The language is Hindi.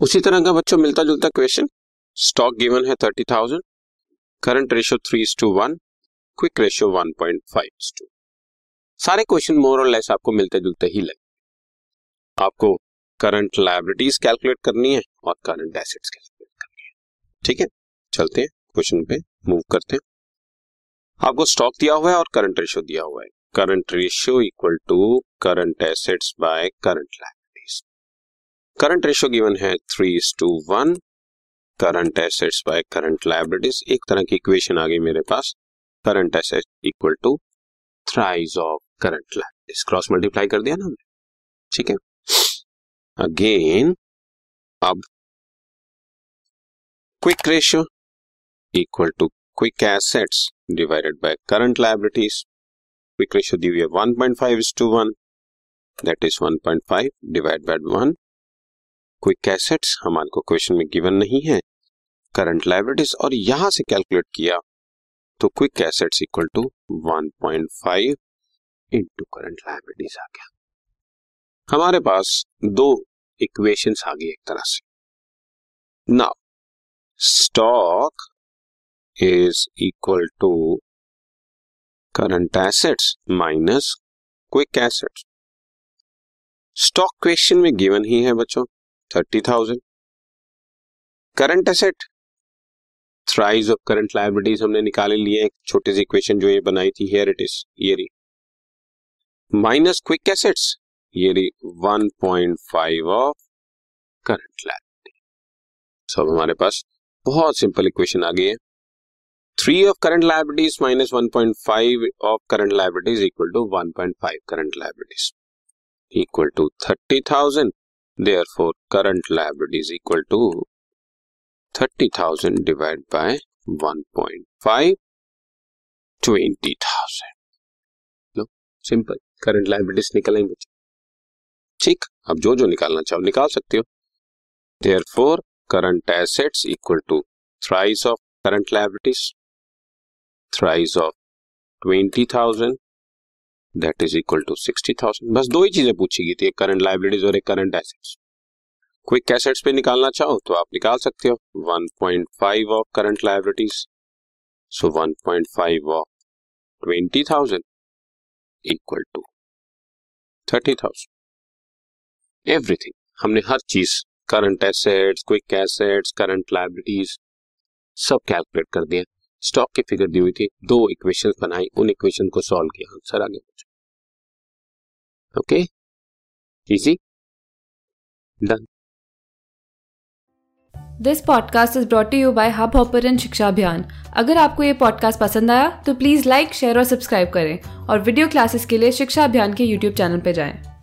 उसी तरह का बच्चों मिलता जुलता क्वेश्चन स्टॉक गिवन है thirty thousand current ratio three to one quick ratio one point five to सारे क्वेश्चन मोर और लेस आपको मिलते जुलते ही लगे आपको करंट लाइबिलिटीज कैलकुलेट करनी है और करंट एसेट्स कैलकुलेट करनी है। ठीक है? चलते हैं क्वेश्चन पे मूव करते हैं। आपको स्टॉक दिया हुआ है और करंट रेशियो दिया हुआ है। Current ratio equal to current assets by current liabilities current ratio given है three is to one current assets by current liabilities एक तरह की इक्वेशन आ गई मेरे पास. Current asset equal to thrice of current liabilities cross multiply कर दिया ना हमने. ठीक है? अगेन अब quick ratio equal to quick assets divided by current liabilities quick ratio दी हुई है 1.5 is to 1 that is 1.5 divide by 1 quick assets हमारे को क्वेश्चन में गिवन नहीं है। करंट लाइबिलिटीज और यहाँ से कैलकुलेट किया तो quick assets equal to 1.5 into current liabilities आ गया। हमारे पास दो इक्वेशंस आ गई एक तरह से। Now stock is equal to current assets minus quick assets stock question में गिवन ही है बच्चों। Thirty thousand current asset thrice of current liabilities हमने निकाले, लिए एक छोटी सी इक्वेशन जो ये बनाई थी हियर इट इज़ ये रही। माइनस क्विक एसेट्स ये रही 1.5 ऑफ़ करंट लाइबिलिटी सब हमारे पास बहुत सिंपल इक्वेशन आ गई है। Three of current liabilities minus 1.5 of current liabilities equal to 1.5 current liabilities equal to thirty thousand equal to thirty thousand divide by one point five twenty thousand low simple current liabilities निकल आएँगे ठीक। अब जो जो निकालना चाहो, निकाल सकते हो। Therefore current assets equal to thrice of current liabilities thrice of twenty thousand that is equal to sixty thousand बस दो ही चीज़ें पूछी गई थी एक करंट लाइबिलिटीज और एक करंट एसेट्स क्विक एसेट्स पे निकालना चाहो तो आप निकाल सकते हो। 1.5 of current liabilities so 1.5 of 20,000 equal to 30,000 everything हमने हर चीज़ current assets quick assets current liabilities सब कैलकुलेट कर दिया। स्टॉक की फिगर दी हुई थी। दो इक्वेशन बनाई, उन इक्वेशन को सॉल्व किया। आंसर आगे okay easy done this podcast is brought you by Hubhopper Shiksha Abhiyan अगर आपको ये पॉडकास्ट पसंद आया तो प्लीज़ लाइक शेयर और सब्सक्राइब करें। और वीडियो क्लासेस के लिए शिक्षा अभियान के यूट्यूब चैनल पर जाएँ।